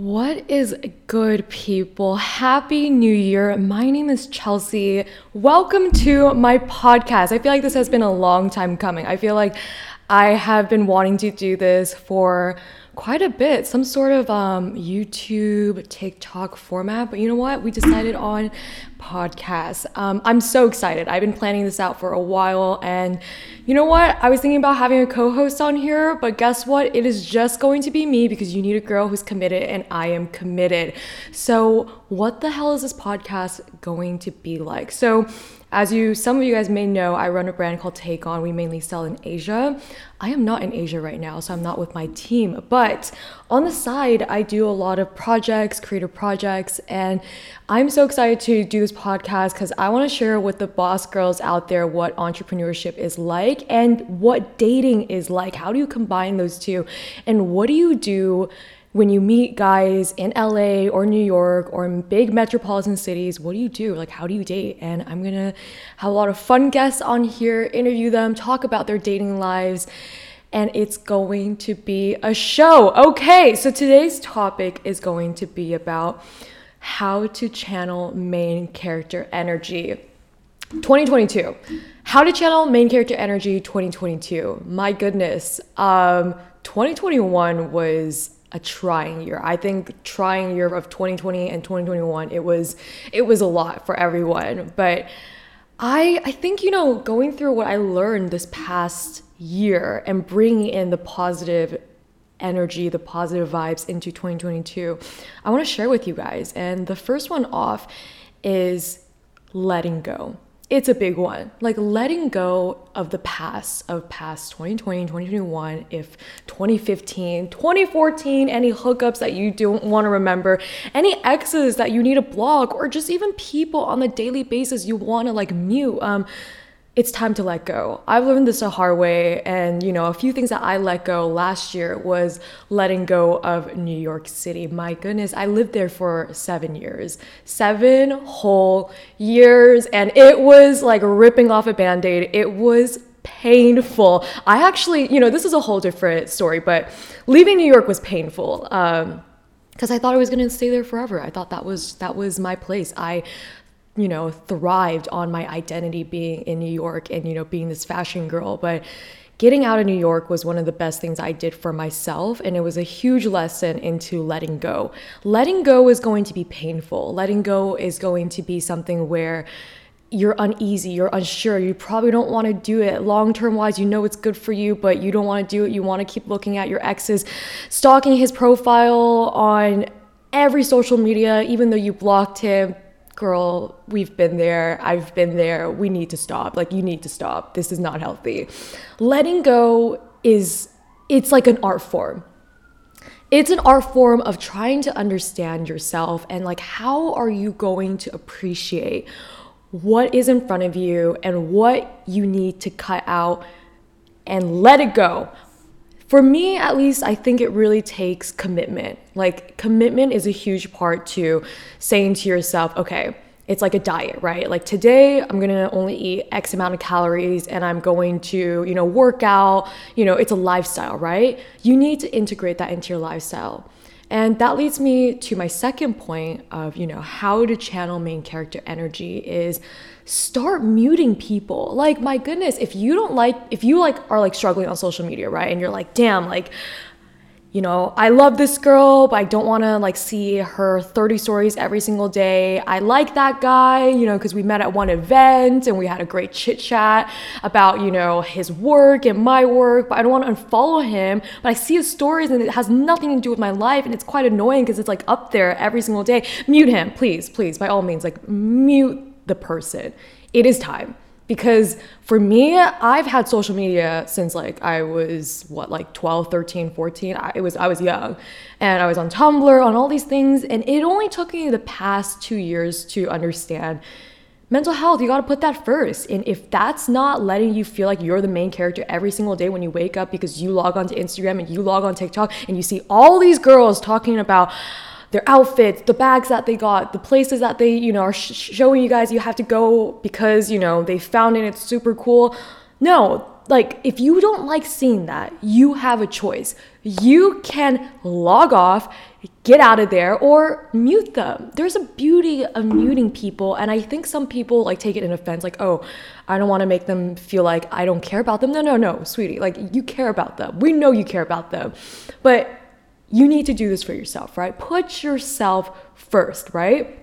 What is good, people? Happy New Year. My name is Chelsea. Welcome to my podcast. I feel like this has been a long time coming. I feel like I have been wanting to do this for quite a bit, some sort of um, YouTube, TikTok format. But you know what? We decided on podcast. Um, I'm so excited. I've been planning this out for a while. And you know what? I was thinking about having a co host on here, but guess what? It is just going to be me because you need a girl who's committed and I am committed. So, what the hell is this podcast going to be like? So, as you, some of you guys may know, I run a brand called Take On. We mainly sell in Asia. I am not in Asia right now, so I'm not with my team. But on the side, I do a lot of projects, creative projects, and I'm so excited to do this podcast because I want to share with the boss girls out there what entrepreneurship is like and what dating is like. How do you combine those two? And what do you do? When you meet guys in LA or New York or in big metropolitan cities, what do you do? Like, how do you date? And I'm gonna have a lot of fun guests on here, interview them, talk about their dating lives, and it's going to be a show. Okay, so today's topic is going to be about how to channel main character energy. 2022. How to channel main character energy 2022. My goodness. Um, 2021 was a trying year. I think trying year of 2020 and 2021 it was it was a lot for everyone. But I I think you know going through what I learned this past year and bringing in the positive energy, the positive vibes into 2022, I want to share with you guys. And the first one off is letting go it's a big one. Like letting go of the past, of past 2020, 2021, if 2015, 2014, any hookups that you don't want to remember, any exes that you need to block, or just even people on the daily basis you want to like mute. Um, it's time to let go. I've learned this a hard way. And, you know, a few things that I let go last year was letting go of New York City. My goodness, I lived there for seven years, seven whole years. And it was like ripping off a band aid. It was painful. I actually, you know, this is a whole different story, but leaving New York was painful. Um, because I thought I was going to stay there forever. I thought that was that was my place. I you know, thrived on my identity being in New York and, you know, being this fashion girl. But getting out of New York was one of the best things I did for myself. And it was a huge lesson into letting go. Letting go is going to be painful. Letting go is going to be something where you're uneasy, you're unsure, you probably don't want to do it long term wise. You know it's good for you, but you don't want to do it. You want to keep looking at your ex's, stalking his profile on every social media, even though you blocked him girl, we've been there, I've been there, we need to stop. Like, you need to stop. This is not healthy. Letting go is, it's like an art form. It's an art form of trying to understand yourself and, like, how are you going to appreciate what is in front of you and what you need to cut out and let it go for me at least i think it really takes commitment. Like commitment is a huge part to saying to yourself okay it's like a diet right? Like today i'm gonna only eat x amount of calories and i'm going to you know work out. You know it's a lifestyle right? You need to integrate that into your lifestyle. And that leads me to my second point of, you know, how to channel main character energy is start muting people. Like my goodness, if you don't like if you like are like struggling on social media, right? And you're like, "Damn, like you know, I love this girl, but I don't want to like see her 30 stories every single day. I like that guy, you know, because we met at one event and we had a great chit chat about, you know, his work and my work, but I don't want to unfollow him. But I see his stories and it has nothing to do with my life and it's quite annoying because it's like up there every single day. Mute him, please, please, by all means, like mute the person. It is time. Because for me i've had social media since like i was what like 12 13 14 I, it was i was young. And i was on tumblr on all these things and it only took me the past two years to understand mental health. You got to put that first. And if that's not letting you feel like you're the main character every single day when you wake up because you log on to instagram and you log on tiktok and you see all these girls talking about their outfits, the bags that they got, the places that they, you know, are sh- showing you guys you have to go because, you know, they found it, it's super cool. No, like if you don't like seeing that, you have a choice. You can log off, get out of there, or mute them. There's a beauty of muting people, and I think some people like take it in offense, like, oh, I don't want to make them feel like I don't care about them. No, no, no, sweetie, like you care about them. We know you care about them, but you need to do this for yourself, right? Put yourself first, right?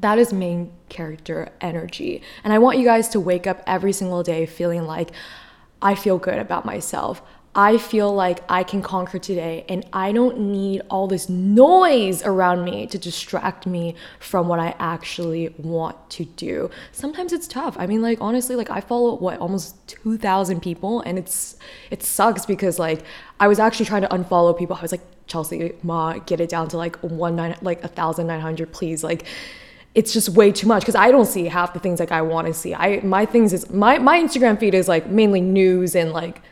That is main character energy. And I want you guys to wake up every single day feeling like I feel good about myself. I feel like I can conquer today and I don't need all this noise around me to distract me from what I actually want to do. Sometimes it's tough. I mean like honestly like I follow what almost 2000 people and it's it sucks because like I was actually trying to unfollow people. I was like Chelsea, ma, get it down to like one nine like a thousand nine hundred, please. Like it's just way too much because I don't see half the things like I want to see. I my things is my my Instagram feed is like mainly news and like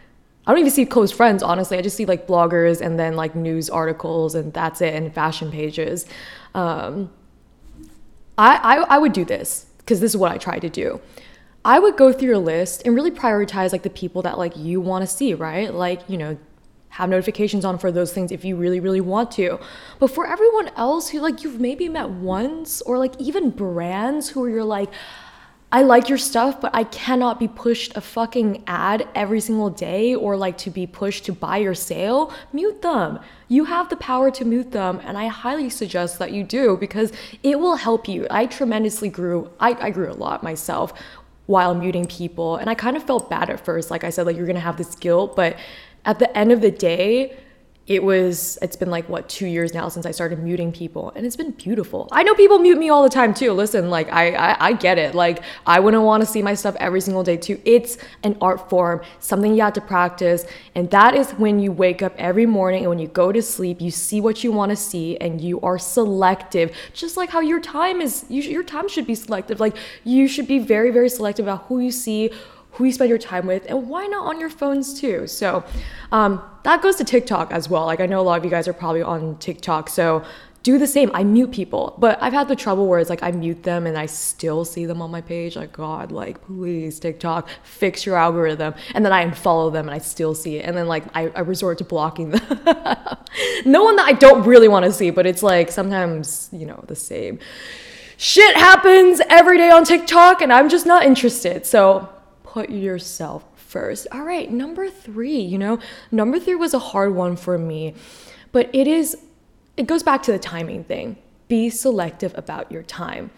I don't even see close friends honestly. I just see like bloggers and then like news articles and that's it and fashion pages. Um, I, I I would do this because this is what I try to do. I would go through your list and really prioritize like the people that like you want to see, right? Like, you know, have notifications on for those things if you really really want to but for everyone else who like you've maybe met once or like even brands who you're like I like your stuff, but I cannot be pushed a fucking ad every single day or like to be pushed to buy your sale. Mute them. You have the power to mute them, and I highly suggest that you do because it will help you. I tremendously grew, I, I grew a lot myself while muting people, and I kind of felt bad at first. Like I said, like you're gonna have this guilt, but at the end of the day, it was it's been like what two years now since i started muting people and it's been beautiful. I know people mute me all the time too. Listen like i i, I get it. Like i wouldn't want to see my stuff every single day too. It's an art form something you have to practice and that is when you wake up every morning and when you go to sleep you see what you want to see and you are selective. Just like how your time is you, your time should be selective. Like you should be very very selective about who you see who you spend your time with, and why not on your phones too? So um, that goes to TikTok as well. Like I know a lot of you guys are probably on TikTok, so do the same. I mute people, but I've had the trouble where it's like I mute them and I still see them on my page. Like God, like please TikTok, fix your algorithm, and then I unfollow them and I still see it, and then like I, I resort to blocking them. no one that I don't really want to see, but it's like sometimes you know the same shit happens every day on TikTok, and I'm just not interested. So put yourself first. All right, number three, you know, number three was a hard one for me, but it is, it goes back to the timing thing. Be selective about your time.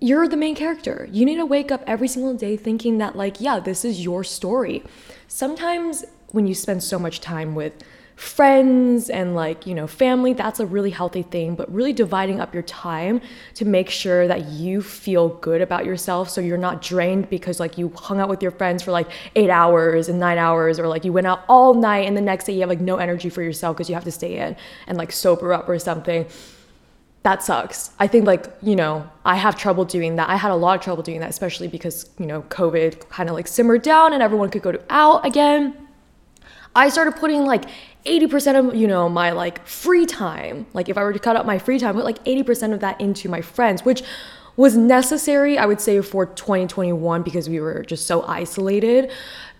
You're the main character. You need to wake up every single day thinking that, like, yeah, this is your story. Sometimes when you spend so much time with friends and like, you know, family, that's a really healthy thing, but really dividing up your time to make sure that you feel good about yourself so you're not drained because like you hung out with your friends for like 8 hours and 9 hours or like you went out all night and the next day you have like no energy for yourself because you have to stay in and like sober up or something that sucks. I think like, you know, I have trouble doing that. I had a lot of trouble doing that, especially because, you know, COVID kind of like simmered down and everyone could go to out again. I started putting like 80% of, you know, my like free time, like if I were to cut out my free time, put like 80% of that into my friends, which was necessary, I would say, for 2021 because we were just so isolated.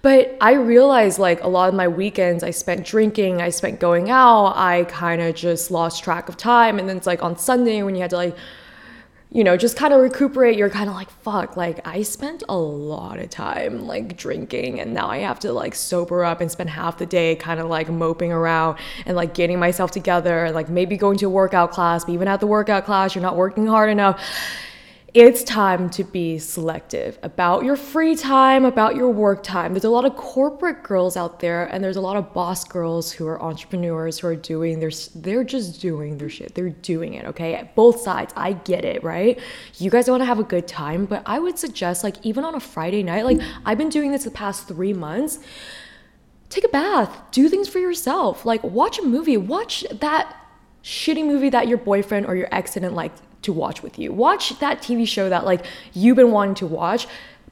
But I realized like a lot of my weekends I spent drinking, I spent going out, I kind of just lost track of time. And then it's like on Sunday when you had to like you know, just kind of recuperate, you're kind of like, fuck, like I spent a lot of time like drinking and now I have to like sober up and spend half the day kind of like moping around and like getting myself together and like maybe going to a workout class, but even at the workout class, you're not working hard enough it's time to be selective about your free time, about your work time. There's a lot of corporate girls out there, and there's a lot of boss girls who are entrepreneurs who are doing their, they're just doing their shit. They're doing it, okay? Both sides, I get it, right? You guys want to have a good time, but I would suggest, like, even on a Friday night, like, I've been doing this the past three months. Take a bath, do things for yourself. Like, watch a movie, watch that shitty movie that your boyfriend or your ex didn't like to watch with you. Watch that TV show that like you've been wanting to watch.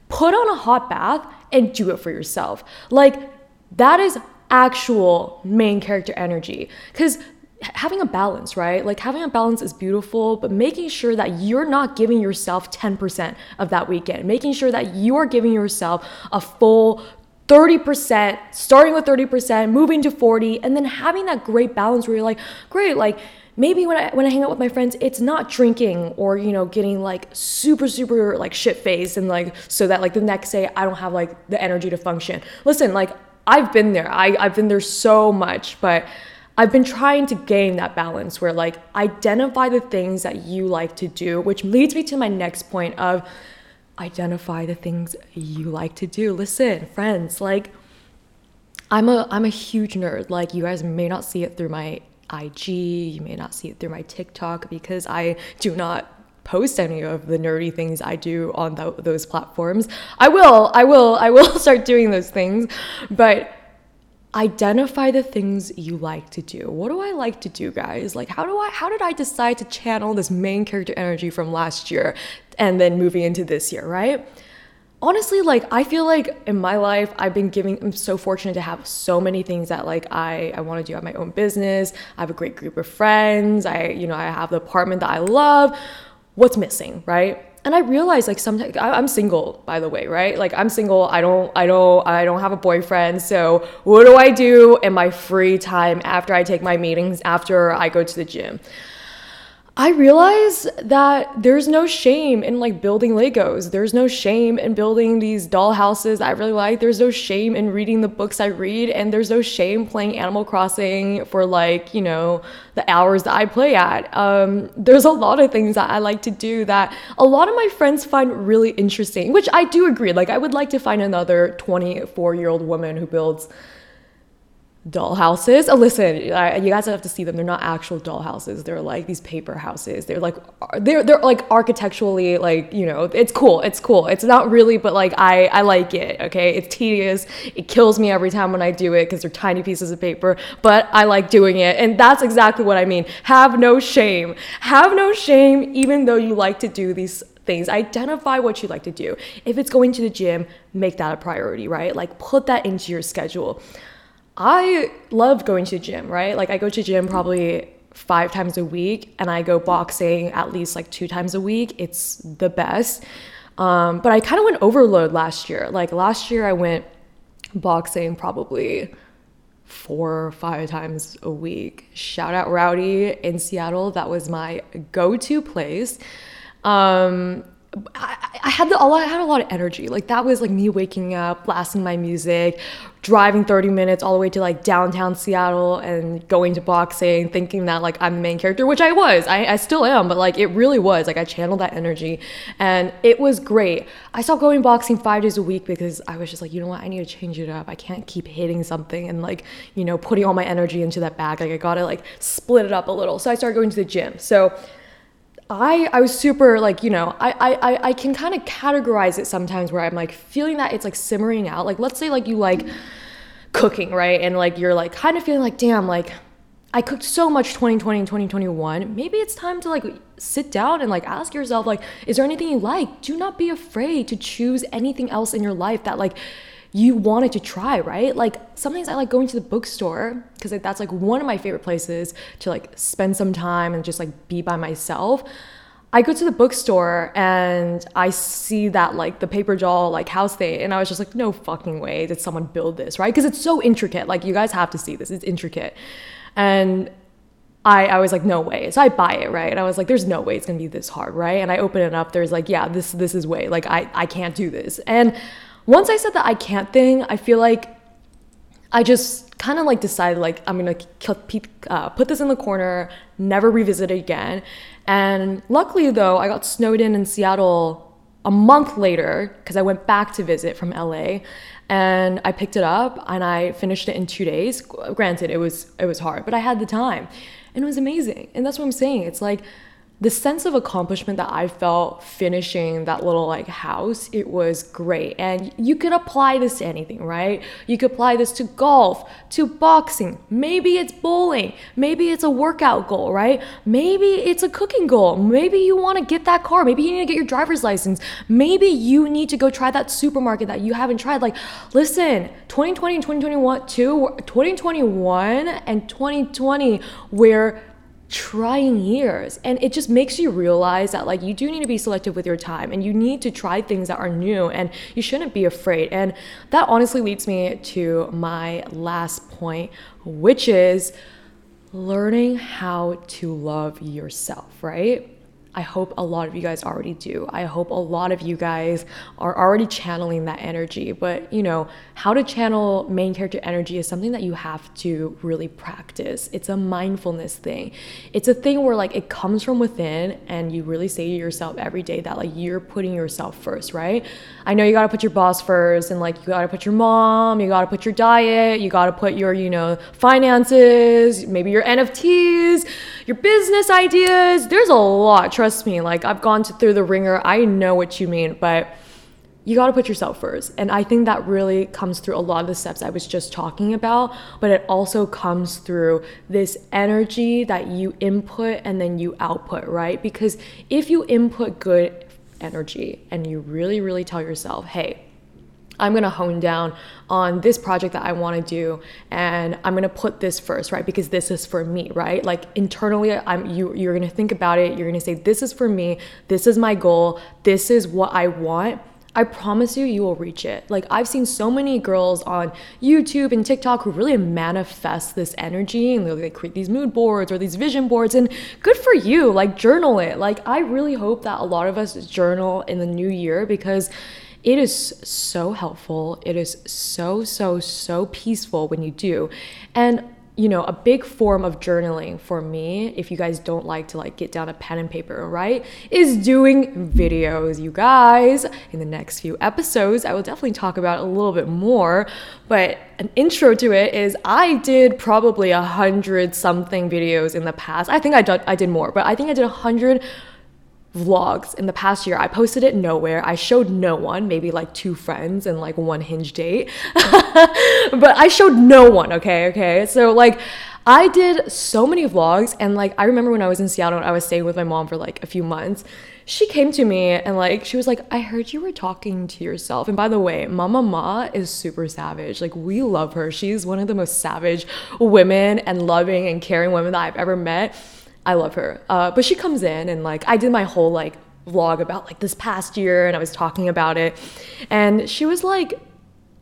Put on a hot bath and do it for yourself. Like that is actual main character energy cuz having a balance, right? Like having a balance is beautiful, but making sure that you're not giving yourself 10% of that weekend, making sure that you are giving yourself a full 30%, starting with 30%, moving to 40, and then having that great balance where you're like, great, like maybe when I when I hang out with my friends, it's not drinking or you know getting like super super like shit faced and like so that like the next day I don't have like the energy to function. Listen, like I've been there. I I've been there so much, but I've been trying to gain that balance where like identify the things that you like to do, which leads me to my next point of identify the things you like to do. Listen, friends, like I'm a I'm a huge nerd. Like you guys may not see it through my IG, you may not see it through my TikTok because I do not post any of the nerdy things I do on th- those platforms. I will, I will, I will start doing those things, but identify the things you like to do. What do I like to do, guys? Like how do I how did I decide to channel this main character energy from last year and then moving into this year, right? honestly like i feel like in my life i've been giving i'm so fortunate to have so many things that like i i want to do have my own business i have a great group of friends i you know i have the apartment that i love what's missing right and i realize like sometimes i'm single by the way right? Like i'm single i don't i don't i don't have a boyfriend so what do i do in my free time after i take my meetings after i go to the gym I realize that there's no shame in like building Legos. There's no shame in building these doll houses I really like. There's no shame in reading the books I read. And there's no shame playing Animal Crossing for like, you know, the hours that I play at. Um, there's a lot of things that I like to do that a lot of my friends find really interesting, which I do agree. Like, I would like to find another 24 year old woman who builds doll houses. Oh, listen, you guys have to see them. They're not actual doll houses. They're like these paper houses. They're like they're they're like architecturally like you know it's cool. It's cool. It's not really, but like I I like it. Okay, it's tedious. It kills me every time when I do it because they're tiny pieces of paper. But I like doing it, and that's exactly what I mean. Have no shame. Have no shame, even though you like to do these things. Identify what you like to do. If it's going to the gym, make that a priority, right? Like put that into your schedule. I love going to the gym, right? Like I go to gym probably five times a week and I go boxing at least like two times a week. It's the best. Um, but I kind of went overload last year. Like last year I went boxing probably four or five times a week. Shout out Rowdy in Seattle. That was my go-to place. Um, I, I had the, I had a lot of energy. Like that was like me waking up, blasting my music, driving 30 minutes all the way to like downtown Seattle and going to boxing, thinking that like I'm the main character, which I was. I, I still am, but like it really was. Like I channeled that energy and it was great. I stopped going boxing five days a week because I was just like, you know what, I need to change it up. I can't keep hitting something and like, you know, putting all my energy into that bag. Like I gotta like split it up a little. So I started going to the gym. So I I was super like you know I I I can kind of categorize it sometimes where I'm like feeling that it's like simmering out. Like let's say like you like cooking right? And like you're like kind of feeling like damn like I cooked so much 2020 and 2021 maybe it's time to like sit down and like ask yourself like is there anything you like? Do not be afraid to choose anything else in your life that like you wanted to try, right? Like sometimes I like going to the bookstore because like, that's like one of my favorite places to like spend some time and just like be by myself. I go to the bookstore and I see that like the paper doll like house thing, and I was just like, no fucking way did someone build this, right? Because it's so intricate. Like you guys have to see this. It's intricate, and I, I was like, no way. So I buy it, right? And I was like, there's no way it's gonna be this hard, right? And I open it up, there's like, yeah, this this is way. Like I I can't do this. And once I said the I can't thing, I feel like I just kind of like decided like I'm gonna uh, put this in the corner, never revisit it again. And luckily though, I got snowed in in Seattle a month later because I went back to visit from LA, and I picked it up and I finished it in two days. Granted, it was it was hard, but I had the time, and it was amazing. And that's what I'm saying. It's like the sense of accomplishment that I felt finishing that little like house, it was great. And you could apply this to anything, right? You could apply this to golf, to boxing, maybe it's bowling, maybe it's a workout goal, right? Maybe it's a cooking goal. Maybe you want to get that car, maybe you need to get your driver's license. Maybe you need to go try that supermarket that you haven't tried. Like, listen, 2020 and 2021, 2021 and 2020 where trying years. And it just makes you realize that like you do need to be selective with your time and you need to try things that are new and you shouldn't be afraid. And that honestly leads me to my last point which is learning how to love yourself right I hope a lot of you guys already do. I hope a lot of you guys are already channeling that energy. But, you know, how to channel main character energy is something that you have to really practice. It's a mindfulness thing. It's a thing where, like, it comes from within and you really say to yourself every day that, like, you're putting yourself first, right? I know you gotta put your boss first and, like, you gotta put your mom, you gotta put your diet, you gotta put your, you know, finances, maybe your NFTs, your business ideas. There's a lot. Trust trust me, like I've gone to, through the ringer. I know what you mean, but you got to put yourself first. And I think that really comes through a lot of the steps I was just talking about, but it also comes through this energy that you input and then you output, right? Because if you input good energy and you really, really tell yourself, hey, I'm going to hone down on this project that I want to do and I'm going to put this first, right? Because this is for me, right? Like internally I'm you you're going to think about it, you're going to say this is for me, this is my goal, this is what I want. I promise you, you will reach it. Like, I've seen so many girls on YouTube and TikTok who really manifest this energy and they create these mood boards or these vision boards. And good for you. Like, journal it. Like, I really hope that a lot of us journal in the new year because it is so helpful. It is so, so, so peaceful when you do. And you know, a big form of journaling for me, if you guys don't like to like get down a pen and paper, right, is doing videos. You guys, in the next few episodes, I will definitely talk about a little bit more. But an intro to it is I did probably a hundred something videos in the past. I think I did I did more, but I think I did a hundred vlogs in the past year. I posted it nowhere. I showed no one, maybe like two friends and like one hinge date. but I showed no one, okay? Okay. So like I did so many vlogs and like I remember when I was in Seattle and I was staying with my mom for like a few months. She came to me and like she was like, "I heard you were talking to yourself." And by the way, Mama Ma is super savage. Like we love her. She's one of the most savage women and loving and caring women that I've ever met I love her. Uh, but she comes in and like I did my whole like vlog about like this past year and I was talking about it. And she was like,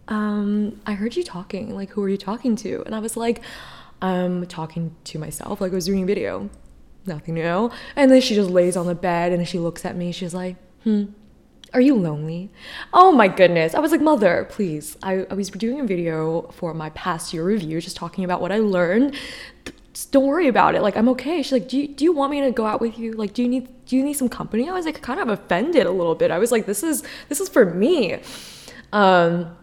um, I heard you talking. Like, who are you talking to? And I was like, I'm talking to myself. Like, I was doing a video. Nothing new. And then she just lays on the bed and she looks at me. She's like, hmm, are you lonely? Oh my goodness. I was like, Mother, please. I, I was doing a video for my past year review, just talking about what I learned don't worry about it. Like I'm okay. She's like, do you, do you want me to go out with you? Like, do you need do you need some company? I was like kind of offended a little bit. I was like, this is this is for me. Um,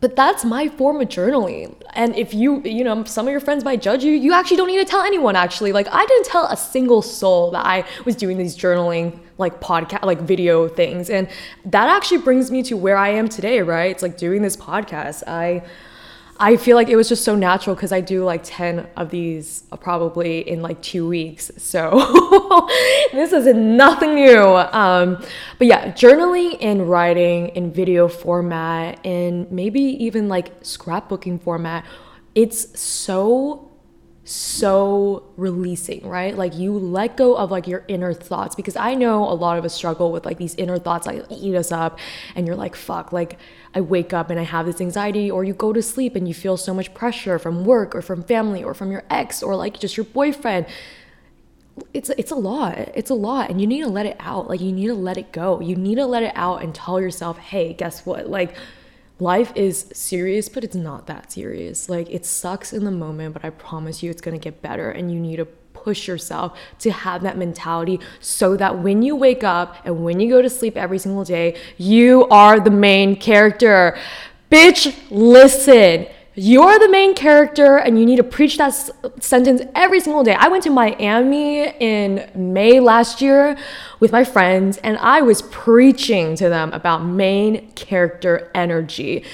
but that's my form of journaling. And if you, you know, some of your friends might judge you, you actually don't need to tell anyone actually. Like I didn't tell a single soul that I was doing these journaling like podcast like video things. And that actually brings me to where I am today, right? It's like doing this podcast. I I feel like it was just so natural because I do like 10 of these probably in like two weeks. So this is nothing new. Um, but yeah, journaling and writing in video format and maybe even like scrapbooking format, it's so so releasing, right? Like you let go of like your inner thoughts because I know a lot of us struggle with like these inner thoughts like eat us up and you're like fuck, like I wake up and I have this anxiety or you go to sleep and you feel so much pressure from work or from family or from your ex or like just your boyfriend. It's it's a lot. It's a lot and you need to let it out. Like you need to let it go. You need to let it out and tell yourself, "Hey, guess what? Like life is serious, but it's not that serious. Like it sucks in the moment, but I promise you it's going to get better and you need to push yourself to have that mentality so that when you wake up and when you go to sleep every single day, you are the main character. Bitch, listen. You're the main character, and you need to preach that s- sentence every single day. I went to Miami in May last year with my friends, and I was preaching to them about main character energy.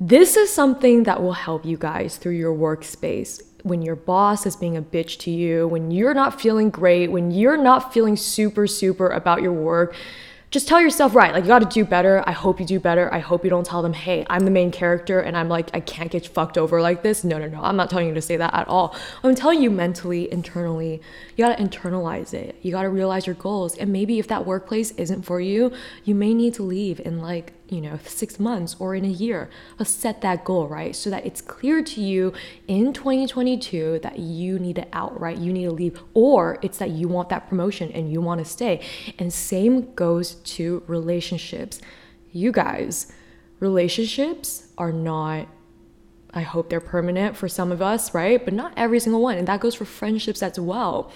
This is something that will help you guys through your workspace. When your boss is being a bitch to you, when you're not feeling great, when you're not feeling super, super about your work, just tell yourself right like you got to do better. I hope you do better. I hope you don't tell them hey i'm the main character and i'm like i can't get fucked over like this. No no no. I'm not telling you to say that at all. I'm telling you mentally internally you got to internalize it. You got to realize your goals. And maybe if that workplace isn't for you you may need to leave and like you know, six months or in a year. Set that goal, right? So that it's clear to you in 2022 that you need to out, right? You need to leave, or it's that you want that promotion and you want to stay. And same goes to relationships. You guys, relationships are not I hope they're permanent for some of us, right? But not every single one. And that goes for friendships as well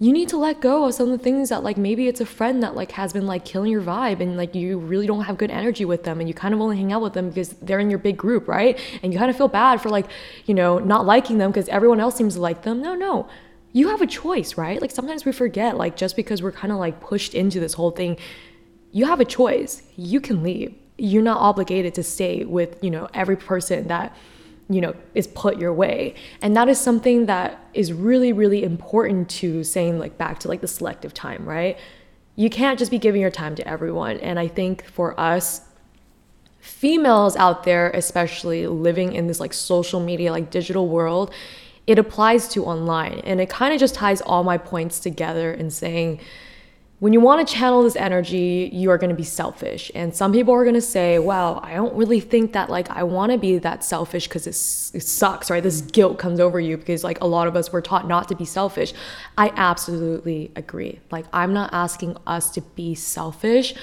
you need to let go of some of the things that like maybe it's a friend that like has been like killing your vibe and like you really don't have good energy with them and you kind of only hang out with them because they're in your big group right? And you kind of feel bad for like you know not liking them because everyone else seems to like them. No no. You have a choice right? Like sometimes we forget like just because we're kind of like pushed into this whole thing you have a choice. You can leave. You're not obligated to stay with you know every person that you know is put your way. And that is something that is really really important to saying like back to like the selective time right? You can't just be giving your time to everyone. And i think for us females out there especially living in this like social media like digital world it applies to online. And it kind of just ties all my points together in saying when you want to channel this energy, you are going to be selfish. And some people are going to say, well, I don't really think that like I want to be that selfish because it sucks, right? This guilt comes over you because like a lot of us were taught not to be selfish. I absolutely agree. Like, I'm not asking us to be selfish.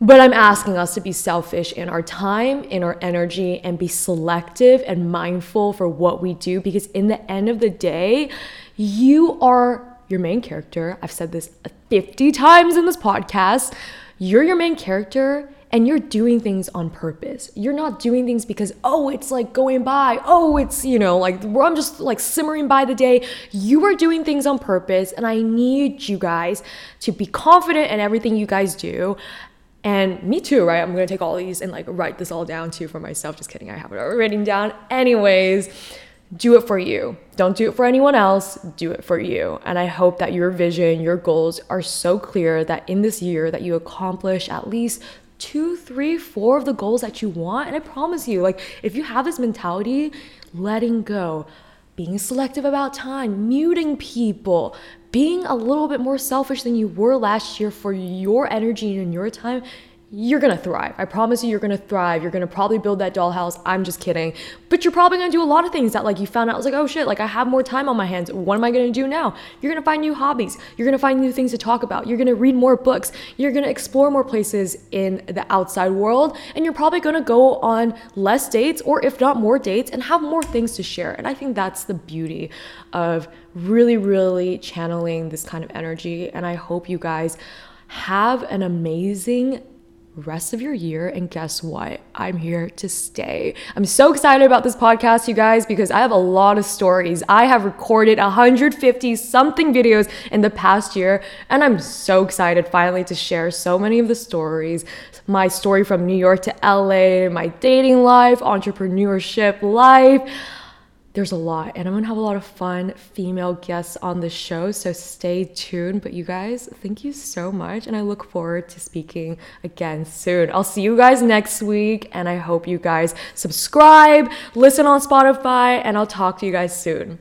But I'm asking us to be selfish in our time, in our energy, and be selective and mindful for what we do because, in the end of the day, you are your main character. I've said this 50 times in this podcast. You're your main character and you're doing things on purpose. You're not doing things because, oh, it's like going by. Oh, it's, you know, like I'm just like simmering by the day. You are doing things on purpose. And I need you guys to be confident in everything you guys do. And me too, right? I'm gonna take all these and like write this all down too for myself. Just kidding, I have it already written down. Anyways, do it for you. Don't do it for anyone else, do it for you. And I hope that your vision, your goals are so clear that in this year that you accomplish at least two, three, four of the goals that you want. And I promise you, like if you have this mentality, letting go, being selective about time, muting people, being a little bit more selfish than you were last year for your energy and your time you're gonna thrive. I promise you, you're gonna thrive. You're gonna probably build that dollhouse. I'm just kidding. But you're probably gonna do a lot of things that, like, you found out, was like, oh shit, like, I have more time on my hands. What am I gonna do now? You're gonna find new hobbies. You're gonna find new things to talk about. You're gonna read more books. You're gonna explore more places in the outside world. And you're probably gonna go on less dates, or if not more dates, and have more things to share. And I think that's the beauty of really, really channeling this kind of energy. And I hope you guys have an amazing rest of your year. And guess what? I'm here to stay. I'm so excited about this podcast, you guys, because I have a lot of stories. I have recorded 150 something videos in the past year, and I'm so excited finally to share so many of the stories. My story from New York to LA, my dating life, entrepreneurship life there's a lot and i'm gonna have a lot of fun female guests on the show so stay tuned. But you guys thank you so much and i look forward to speaking again soon. I'll see you guys next week and i hope you guys subscribe listen on spotify and i'll talk to you guys soon